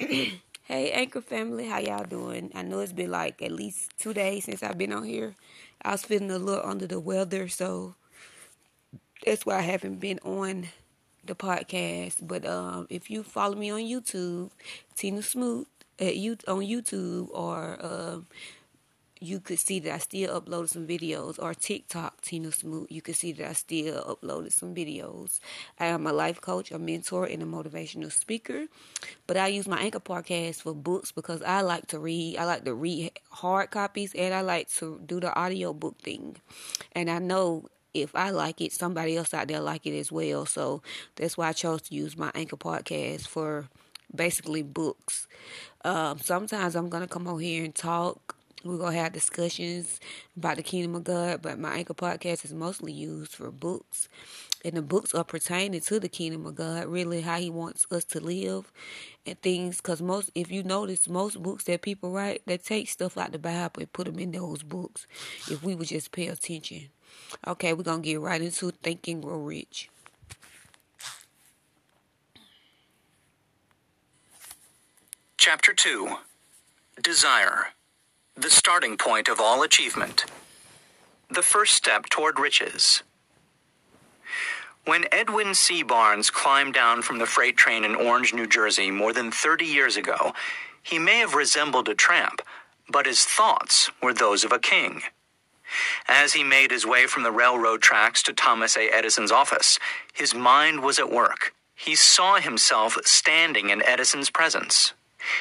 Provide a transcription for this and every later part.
hey, Anchor family, how y'all doing? I know it's been like at least two days since I've been on here. I was feeling a little under the weather, so that's why I haven't been on the podcast. But um, if you follow me on YouTube, Tina Smoot at you on YouTube, or um, you could see that I still uploaded some videos, or TikTok, Tina Smoot, you could see that I still uploaded some videos. I am a life coach, a mentor, and a motivational speaker. But I use my Anchor podcast for books because I like to read. I like to read hard copies, and I like to do the audio book thing. And I know if I like it, somebody else out there like it as well. So that's why I chose to use my Anchor podcast for basically books. Um, sometimes I'm gonna come on here and talk we're going to have discussions about the kingdom of God, but my Anchor podcast is mostly used for books. And the books are pertaining to the kingdom of God, really how He wants us to live and things. Because most, if you notice, most books that people write, they take stuff out the Bible and put them in those books. If we would just pay attention. Okay, we're going to get right into Think and Grow Rich. Chapter 2 Desire the starting point of all achievement. The first step toward riches. When Edwin C. Barnes climbed down from the freight train in Orange, New Jersey more than 30 years ago, he may have resembled a tramp, but his thoughts were those of a king. As he made his way from the railroad tracks to Thomas A. Edison's office, his mind was at work. He saw himself standing in Edison's presence.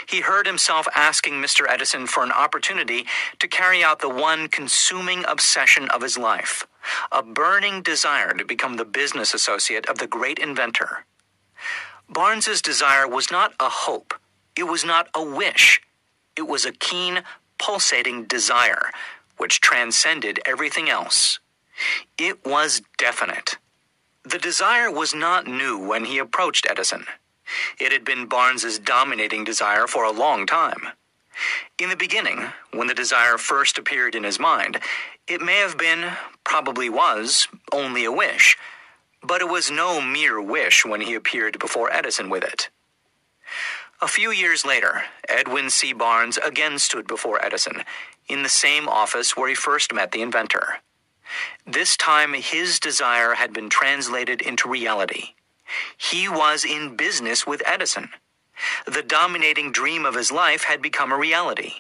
He heard himself asking Mr. Edison for an opportunity to carry out the one consuming obsession of his life a burning desire to become the business associate of the great inventor. Barnes's desire was not a hope, it was not a wish, it was a keen, pulsating desire which transcended everything else. It was definite. The desire was not new when he approached Edison. It had been Barnes's dominating desire for a long time. In the beginning, when the desire first appeared in his mind, it may have been, probably was, only a wish, but it was no mere wish when he appeared before Edison with it. A few years later, Edwin C. Barnes again stood before Edison, in the same office where he first met the inventor. This time, his desire had been translated into reality. He was in business with Edison. The dominating dream of his life had become a reality.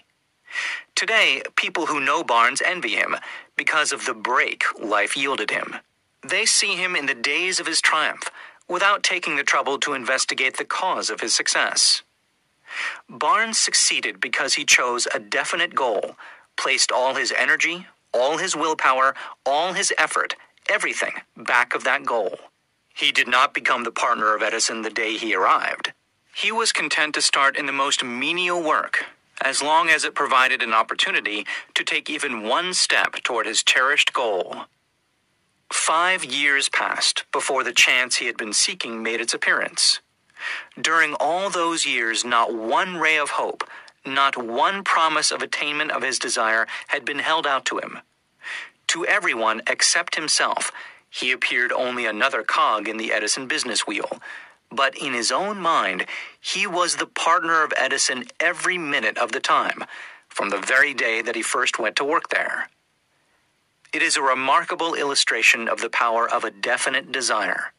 Today, people who know Barnes envy him because of the break life yielded him. They see him in the days of his triumph without taking the trouble to investigate the cause of his success. Barnes succeeded because he chose a definite goal, placed all his energy, all his willpower, all his effort, everything back of that goal. He did not become the partner of Edison the day he arrived. He was content to start in the most menial work, as long as it provided an opportunity to take even one step toward his cherished goal. Five years passed before the chance he had been seeking made its appearance. During all those years, not one ray of hope, not one promise of attainment of his desire had been held out to him. To everyone except himself, he appeared only another cog in the Edison business wheel. But in his own mind, he was the partner of Edison every minute of the time, from the very day that he first went to work there. It is a remarkable illustration of the power of a definite desire.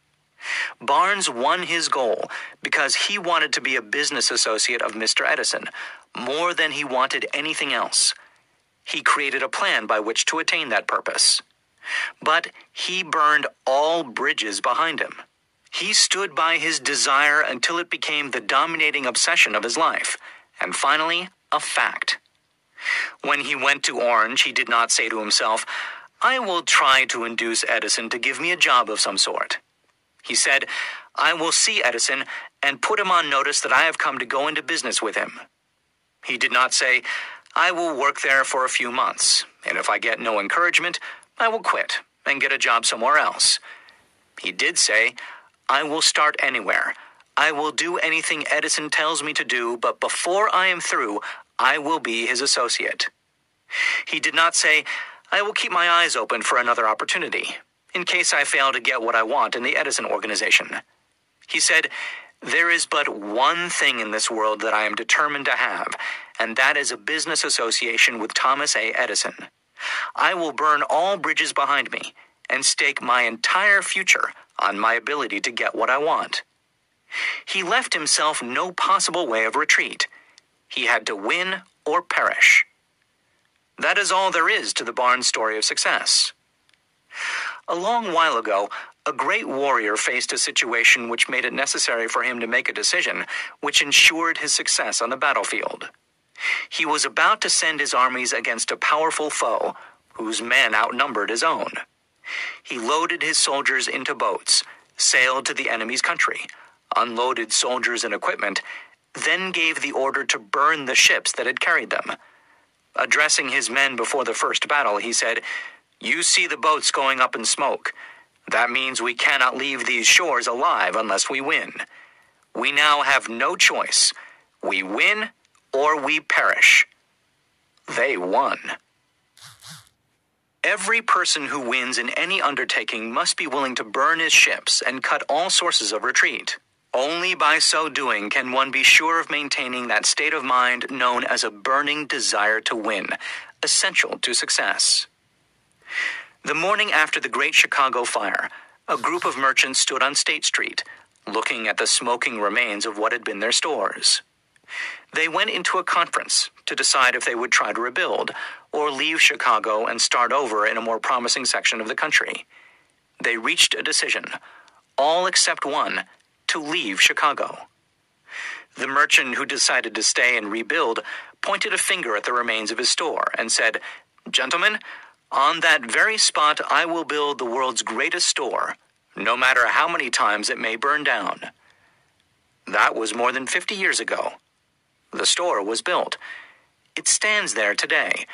Barnes won his goal because he wanted to be a business associate of Mr. Edison more than he wanted anything else. He created a plan by which to attain that purpose. But he burned all bridges behind him. He stood by his desire until it became the dominating obsession of his life, and finally, a fact. When he went to Orange, he did not say to himself, I will try to induce Edison to give me a job of some sort. He said, I will see Edison and put him on notice that I have come to go into business with him. He did not say, I will work there for a few months, and if I get no encouragement, I will quit and get a job somewhere else. He did say, I will start anywhere. I will do anything Edison tells me to do, but before I am through, I will be his associate. He did not say, I will keep my eyes open for another opportunity, in case I fail to get what I want in the Edison organization. He said, There is but one thing in this world that I am determined to have, and that is a business association with Thomas A. Edison. I will burn all bridges behind me and stake my entire future on my ability to get what I want. He left himself no possible way of retreat. He had to win or perish. That is all there is to the Barnes story of success. A long while ago, a great warrior faced a situation which made it necessary for him to make a decision which ensured his success on the battlefield. He was about to send his armies against a powerful foe whose men outnumbered his own. He loaded his soldiers into boats, sailed to the enemy's country, unloaded soldiers and equipment, then gave the order to burn the ships that had carried them. Addressing his men before the first battle, he said, You see the boats going up in smoke. That means we cannot leave these shores alive unless we win. We now have no choice. We win or we perish. They won. Every person who wins in any undertaking must be willing to burn his ships and cut all sources of retreat. Only by so doing can one be sure of maintaining that state of mind known as a burning desire to win, essential to success. The morning after the Great Chicago Fire, a group of merchants stood on State Street, looking at the smoking remains of what had been their stores. They went into a conference to decide if they would try to rebuild or leave Chicago and start over in a more promising section of the country. They reached a decision, all except one, to leave Chicago. The merchant who decided to stay and rebuild pointed a finger at the remains of his store and said, Gentlemen, on that very spot I will build the world's greatest store, no matter how many times it may burn down. That was more than 50 years ago. The store was built. It stands there today,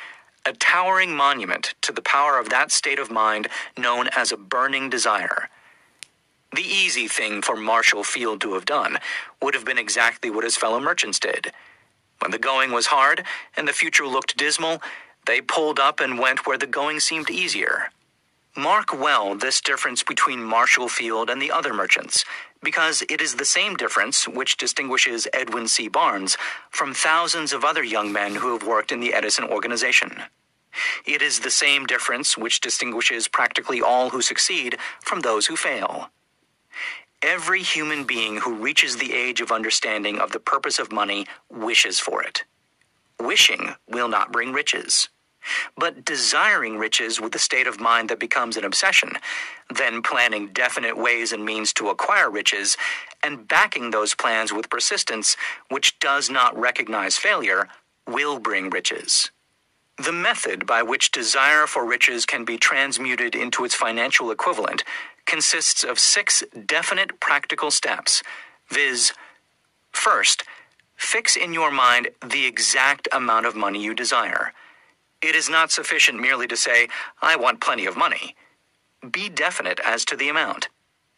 a towering monument to the power of that state of mind known as a burning desire. The easy thing for Marshall Field to have done would have been exactly what his fellow merchants did. When the going was hard and the future looked dismal, they pulled up and went where the going seemed easier. Mark well this difference between Marshall Field and the other merchants, because it is the same difference which distinguishes Edwin C. Barnes from thousands of other young men who have worked in the Edison organization. It is the same difference which distinguishes practically all who succeed from those who fail. Every human being who reaches the age of understanding of the purpose of money wishes for it. Wishing will not bring riches. But desiring riches with a state of mind that becomes an obsession, then planning definite ways and means to acquire riches, and backing those plans with persistence, which does not recognize failure, will bring riches. The method by which desire for riches can be transmuted into its financial equivalent consists of six definite practical steps, viz., first, fix in your mind the exact amount of money you desire. It is not sufficient merely to say, I want plenty of money. Be definite as to the amount.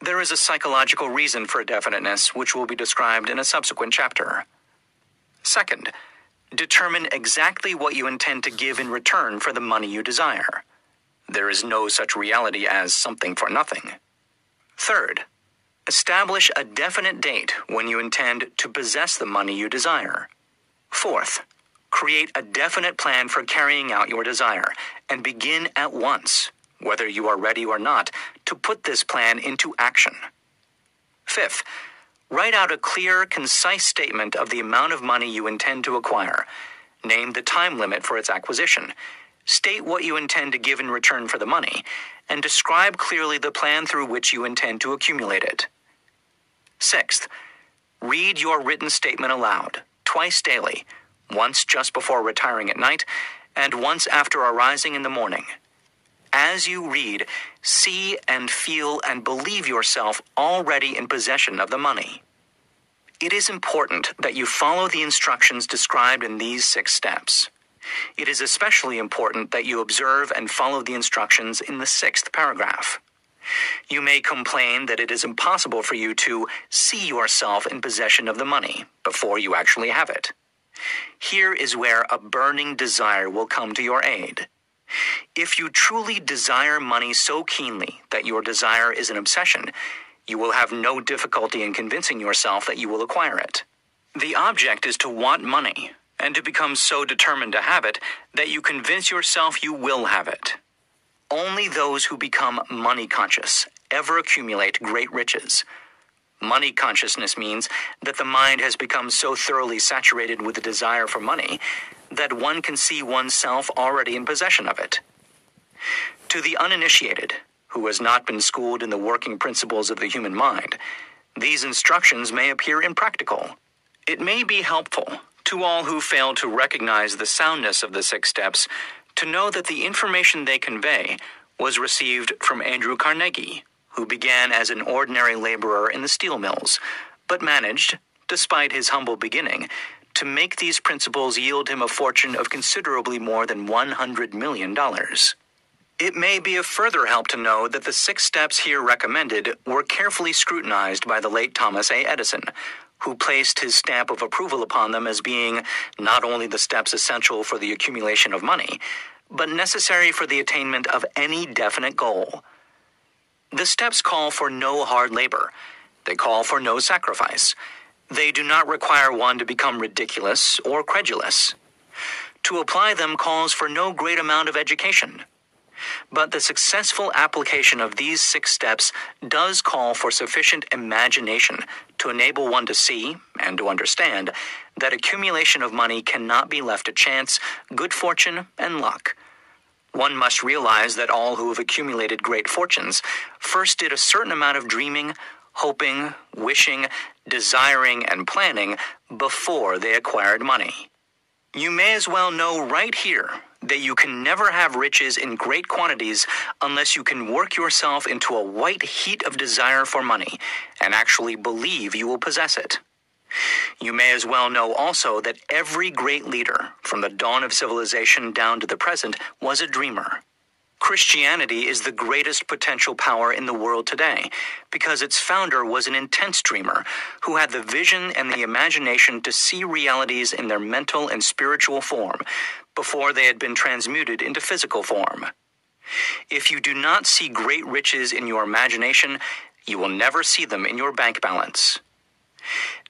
There is a psychological reason for definiteness, which will be described in a subsequent chapter. Second, determine exactly what you intend to give in return for the money you desire. There is no such reality as something for nothing. Third, establish a definite date when you intend to possess the money you desire. Fourth, Create a definite plan for carrying out your desire and begin at once, whether you are ready or not, to put this plan into action. Fifth, write out a clear, concise statement of the amount of money you intend to acquire. Name the time limit for its acquisition. State what you intend to give in return for the money, and describe clearly the plan through which you intend to accumulate it. Sixth, read your written statement aloud, twice daily once just before retiring at night, and once after arising in the morning. As you read, see and feel and believe yourself already in possession of the money. It is important that you follow the instructions described in these six steps. It is especially important that you observe and follow the instructions in the sixth paragraph. You may complain that it is impossible for you to see yourself in possession of the money before you actually have it. Here is where a burning desire will come to your aid. If you truly desire money so keenly that your desire is an obsession, you will have no difficulty in convincing yourself that you will acquire it. The object is to want money and to become so determined to have it that you convince yourself you will have it. Only those who become money conscious ever accumulate great riches. Money consciousness means that the mind has become so thoroughly saturated with the desire for money that one can see oneself already in possession of it. To the uninitiated, who has not been schooled in the working principles of the human mind, these instructions may appear impractical. It may be helpful to all who fail to recognize the soundness of the six steps to know that the information they convey was received from Andrew Carnegie, who began as an ordinary laborer in the steel mills, but managed, despite his humble beginning, to make these principles yield him a fortune of considerably more than $100 million. It may be of further help to know that the six steps here recommended were carefully scrutinized by the late Thomas A. Edison, who placed his stamp of approval upon them as being not only the steps essential for the accumulation of money, but necessary for the attainment of any definite goal. The steps call for no hard labor. They call for no sacrifice. They do not require one to become ridiculous or credulous. To apply them calls for no great amount of education. But the successful application of these six steps does call for sufficient imagination to enable one to see and to understand that accumulation of money cannot be left to chance, good fortune, and luck. One must realize that all who have accumulated great fortunes first did a certain amount of dreaming, hoping, wishing, desiring, and planning before they acquired money. You may as well know right here that you can never have riches in great quantities unless you can work yourself into a white heat of desire for money and actually believe you will possess it. You may as well know also that every great leader, from the dawn of civilization down to the present, was a dreamer. Christianity is the greatest potential power in the world today because its founder was an intense dreamer who had the vision and the imagination to see realities in their mental and spiritual form before they had been transmuted into physical form. If you do not see great riches in your imagination, you will never see them in your bank balance.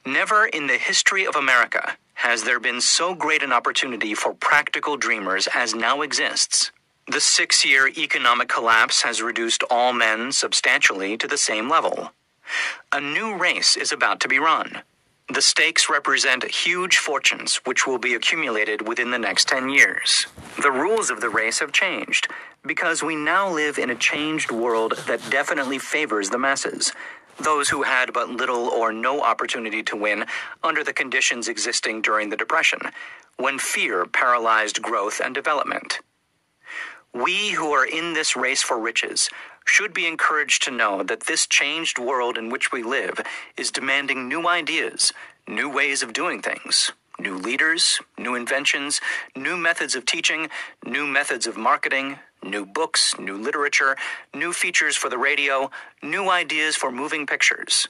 Never in the history of America has there been so great an opportunity for practical dreamers as now exists. The six year economic collapse has reduced all men substantially to the same level. A new race is about to be run. The stakes represent huge fortunes which will be accumulated within the next 10 years. The rules of the race have changed because we now live in a changed world that definitely favors the masses, those who had but little or no opportunity to win under the conditions existing during the Depression, when fear paralyzed growth and development. We who are in this race for riches should be encouraged to know that this changed world in which we live is demanding new ideas, new ways of doing things, new leaders, new inventions, new methods of teaching, new methods of marketing, new books, new literature, new features for the radio, new ideas for moving pictures.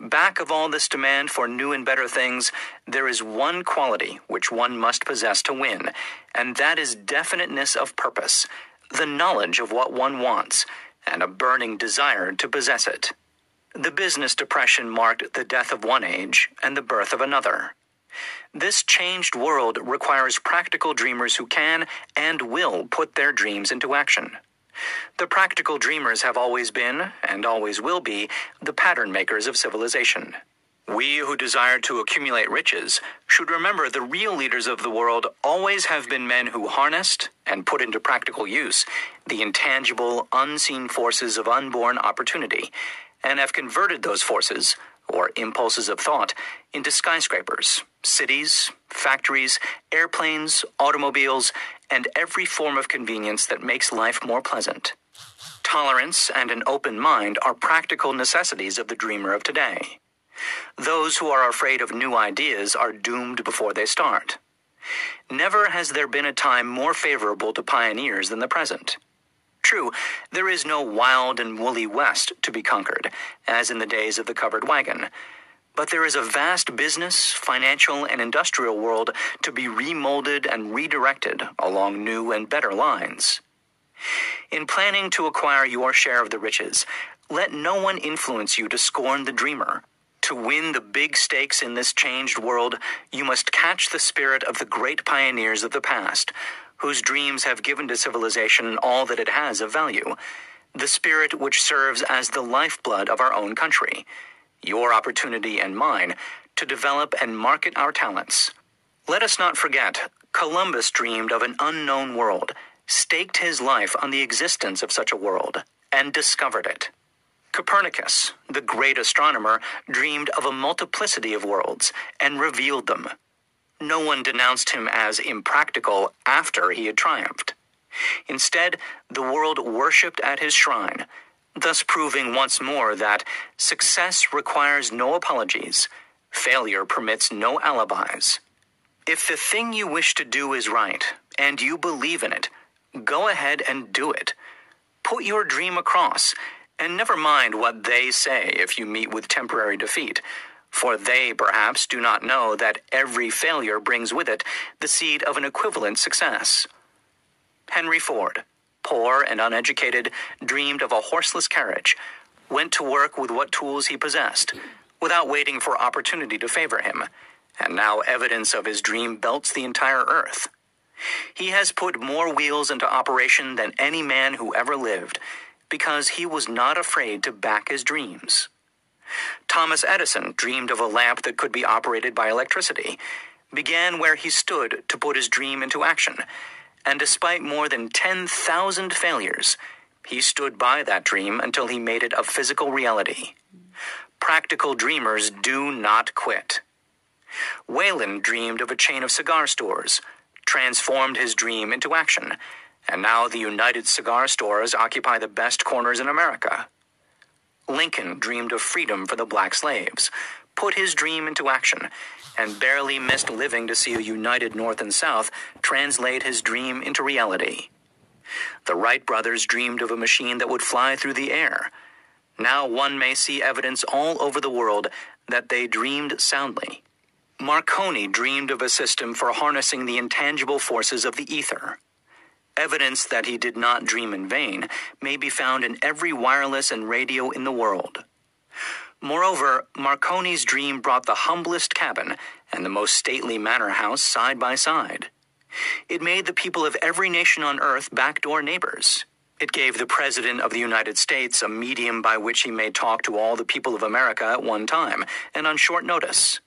Back of all this demand for new and better things, there is one quality which one must possess to win, and that is definiteness of purpose, the knowledge of what one wants, and a burning desire to possess it. The business depression marked the death of one age and the birth of another. This changed world requires practical dreamers who can and will put their dreams into action. The practical dreamers have always been, and always will be, the pattern makers of civilization. We who desire to accumulate riches should remember the real leaders of the world always have been men who harnessed and put into practical use the intangible, unseen forces of unborn opportunity, and have converted those forces, or impulses of thought, into skyscrapers, cities, factories, airplanes, automobiles, and every form of convenience that makes life more pleasant. Tolerance and an open mind are practical necessities of the dreamer of today. Those who are afraid of new ideas are doomed before they start. Never has there been a time more favorable to pioneers than the present. True, there is no wild and woolly West to be conquered, as in the days of the covered wagon. But there is a vast business, financial, and industrial world to be remolded and redirected along new and better lines. In planning to acquire your share of the riches, Let no one influence you to scorn the dreamer. To win the big stakes in this changed world, you must catch the spirit of the great pioneers of the past, whose dreams have given to civilization all that it has of value. The spirit which serves as the lifeblood of our own country. Your opportunity and mine to develop and market our talents. Let us not forget, Columbus dreamed of an unknown world, staked his life on the existence of such a world, and discovered it. Copernicus, the great astronomer, dreamed of a multiplicity of worlds and revealed them. No one denounced him as impractical after he had triumphed. Instead, the world worshipped at his shrine, thus proving once more that success requires no apologies, failure permits no alibis. If the thing you wish to do is right, and you believe in it, go ahead and do it. Put your dream across, and never mind what they say if you meet with temporary defeat, for they perhaps do not know that every failure brings with it the seed of an equivalent success. Henry Ford, poor and uneducated, dreamed of a horseless carriage, went to work with what tools he possessed, without waiting for opportunity to favor him, and now evidence of his dream belts the entire earth. He has put more wheels into operation than any man who ever lived, because he was not afraid to back his dreams. Thomas Edison dreamed of a lamp that could be operated by electricity, began where he stood to put his dream into action, and despite more than 10,000 failures, he stood by that dream until he made it a physical reality. Practical dreamers do not quit. Whelan dreamed of a chain of cigar stores, transformed his dream into action, and now the United Cigar Stores occupy the best corners in America. Lincoln dreamed of freedom for the black slaves, put his dream into action, and barely missed living to see a united North and South translate his dream into reality. The Wright brothers dreamed of a machine that would fly through the air. Now one may see evidence all over the world that they dreamed soundly. Marconi dreamed of a system for harnessing the intangible forces of the ether. Evidence that he did not dream in vain may be found in every wireless and radio in the world. Moreover, Marconi's dream brought the humblest cabin and the most stately manor house side by side. It made the people of every nation on earth backdoor neighbors. It gave the President of the United States a medium by which he may talk to all the people of America at one time and on short notice.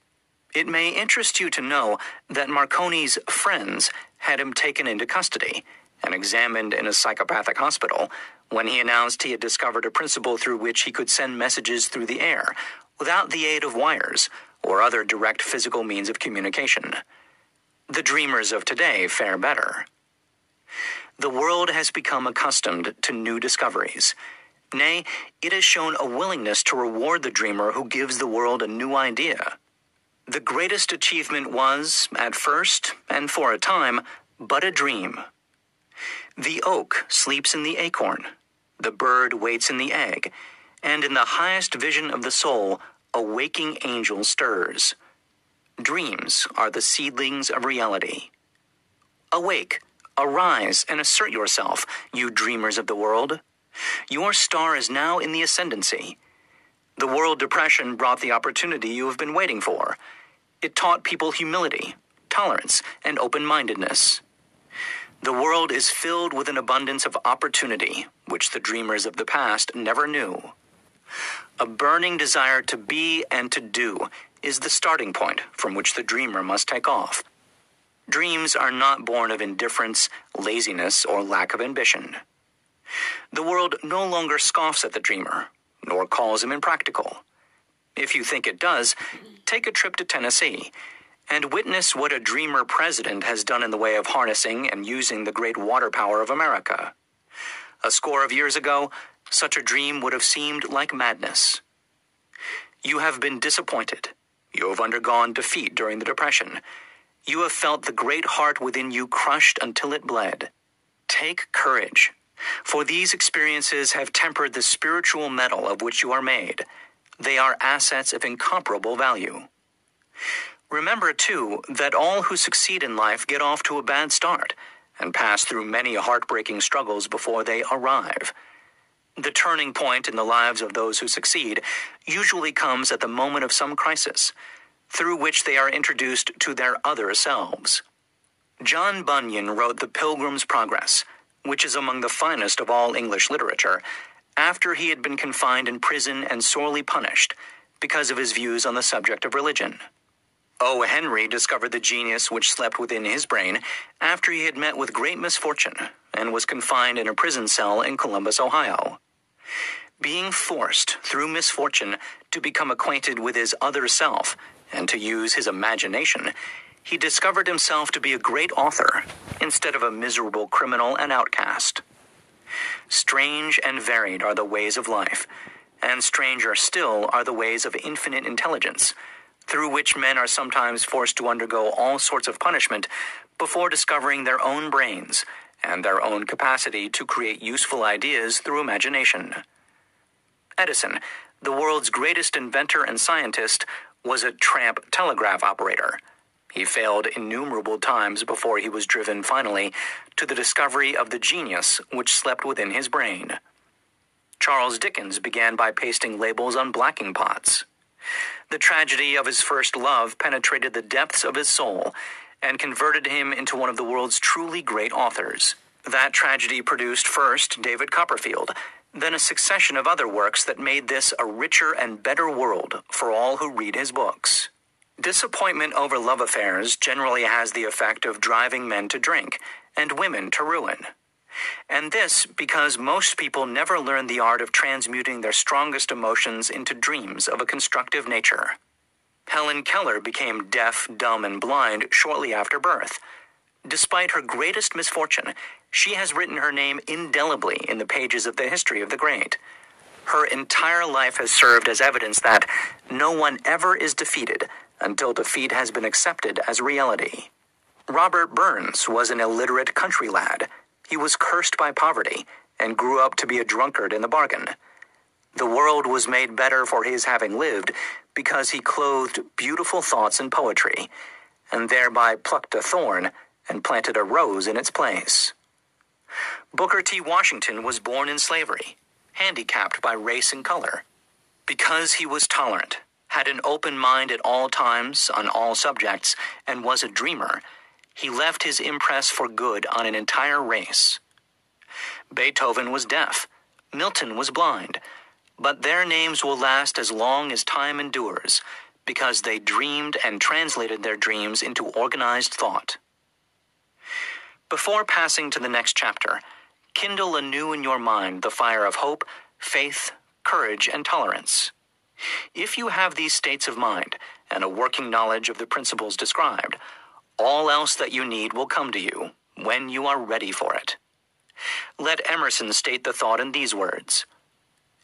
It may interest you to know that Marconi's friends had him taken into custody and examined in a psychopathic hospital when he announced he had discovered a principle through which he could send messages through the air without the aid of wires or other direct physical means of communication. The dreamers of today fare better. The world has become accustomed to new discoveries. Nay, it has shown a willingness to reward the dreamer who gives the world a new idea. The greatest achievement was, at first, and for a time, but a dream. The oak sleeps in the acorn, the bird waits in the egg, and in the highest vision of the soul, a waking angel stirs. Dreams are the seedlings of reality. Awake, arise, and assert yourself, you dreamers of the world. Your star is now in the ascendancy. The world depression brought the opportunity you have been waiting for. It taught people humility, tolerance, and open mindedness. The world is filled with an abundance of opportunity, which the dreamers of the past never knew. A burning desire to be and to do is the starting point from which the dreamer must take off. Dreams are not born of indifference, laziness, or lack of ambition. The world no longer scoffs at the dreamer, nor calls him impractical. If you think it does, take a trip to Tennessee and witness what a dreamer president has done in the way of harnessing and using the great water power of America. A score of years ago, such a dream would have seemed like madness. You have been disappointed. You have undergone defeat during the Depression. You have felt the great heart within you crushed until it bled. Take courage, for these experiences have tempered the spiritual metal of which you are made. They are assets of incomparable value. Remember, too, that all who succeed in life get off to a bad start and pass through many heartbreaking struggles before they arrive. The turning point in the lives of those who succeed usually comes at the moment of some crisis, through which they are introduced to their other selves. John Bunyan wrote The Pilgrim's Progress, which is among the finest of all English literature, after he had been confined in prison and sorely punished because of his views on the subject of religion. O. Henry discovered the genius which slept within his brain after he had met with great misfortune and was confined in a prison cell in Columbus, Ohio. Being forced through misfortune to become acquainted with his other self and to use his imagination, he discovered himself to be a great author instead of a miserable criminal and outcast. Strange and varied are the ways of life, and stranger still are the ways of infinite intelligence through which men are sometimes forced to undergo all sorts of punishment before discovering their own brains and their own capacity to create useful ideas through imagination. Edison, the world's greatest inventor and scientist, was a tramp telegraph operator. He failed innumerable times before he was driven finally to the discovery of the genius which slept within his brain. Charles Dickens began by pasting labels on blacking pots. The tragedy of his first love penetrated the depths of his soul and converted him into one of the world's truly great authors. That tragedy produced first David Copperfield, then a succession of other works that made this a richer and better world for all who read his books. Disappointment over love affairs generally has the effect of driving men to drink and women to ruin. And this because most people never learn the art of transmuting their strongest emotions into dreams of a constructive nature. Helen Keller became deaf, dumb, and blind shortly after birth. Despite her greatest misfortune, she has written her name indelibly in the pages of the history of the great. Her entire life has served as evidence that no one ever is defeated until defeat has been accepted as reality. Robert Burns was an illiterate country lad he was cursed by poverty and grew up to be a drunkard in the bargain. The world was made better for his having lived because he clothed beautiful thoughts in poetry, and thereby plucked a thorn and planted a rose in its place. Booker T. Washington was born in slavery, handicapped by race and color. Because he was tolerant, had an open mind at all times on all subjects, and was a dreamer, he left his impress for good on an entire race. Beethoven was deaf, Milton was blind, but their names will last as long as time endures because they dreamed and translated their dreams into organized thought. Before passing to the next chapter, kindle anew in your mind the fire of hope, faith, courage, and tolerance. If you have these states of mind and a working knowledge of the principles described, all else that you need will come to you when you are ready for it. Let Emerson state the thought in these words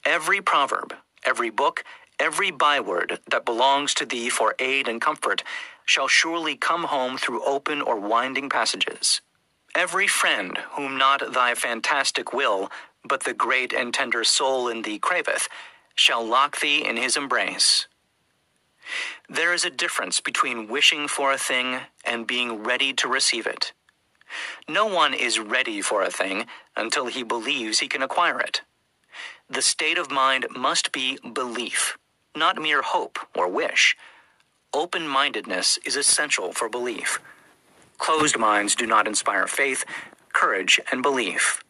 Every proverb, every book, every byword that belongs to thee for aid and comfort shall surely come home through open or winding passages. Every friend whom not thy fantastic will, but the great and tender soul in thee craveth, shall lock thee in his embrace. There is a difference between wishing for a thing and being ready to receive it. No one is ready for a thing until he believes he can acquire it. The state of mind must be belief, not mere hope or wish. Open mindedness is essential for belief. Closed minds do not inspire faith, courage, and belief.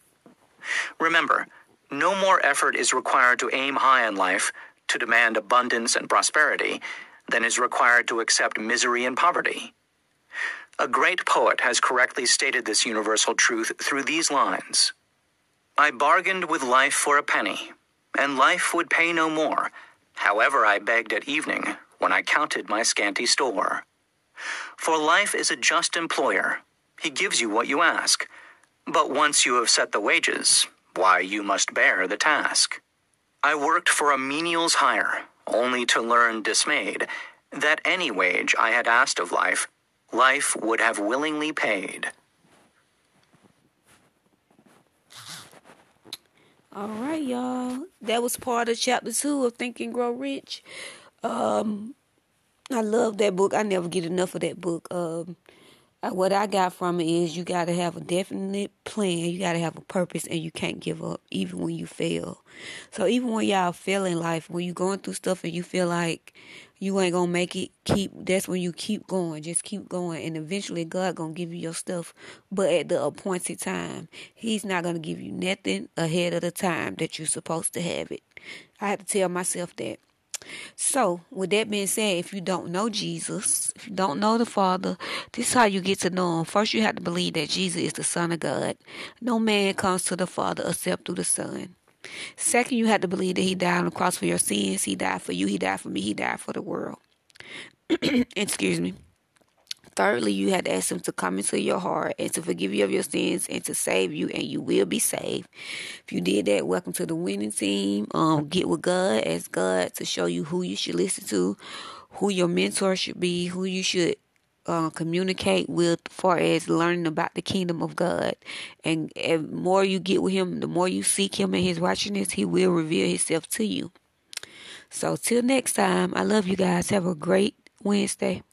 Remember, no more effort is required to aim high in life to demand abundance and prosperity than is required to accept misery and poverty. A great poet has correctly stated this universal truth through these lines I bargained with life for a penny, and life would pay no more, however I begged at evening when I counted my scanty store. For life is a just employer, he gives you what you ask, but once you have set the wages, why, you must bear the task. I worked for a menial's hire, only to learn dismayed that any wage I had asked of life, life would have willingly paid. All right, y'all. That was part of chapter two of Think and Grow Rich. Um, I love that book. I never get enough of that book. Um, Uh, what I got from it is you got to have a definite plan. You got to have a purpose, and you can't give up even when you fail. So even when y'all fail in life, when you going through stuff and you feel like you ain't gonna make it, keep. That's when you keep going. Just keep going, and eventually God gonna give you your stuff, but at the appointed time. He's not gonna give you nothing ahead of the time that you're supposed to have it. I have to tell myself that. So, with that being said, if you don't know Jesus, if you don't know the Father, this is how you get to know Him. First, you have to believe that Jesus is the Son of God. No man comes to the Father except through the Son. Second, you have to believe that He died on the cross for your sins. He died for you. He died for me. He died for the world. Excuse me. Thirdly, you had to ask Him to come into your heart and to forgive you of your sins and to save you, and you will be saved. If you did that, welcome to the winning team. Um, get with God, ask God to show you who you should listen to, who your mentor should be, who you should uh, communicate with far as learning about the kingdom of God. And the more you get with him, the more you seek him and his righteousness, he will reveal himself to you. So till next time, I love you guys. Have a great Wednesday.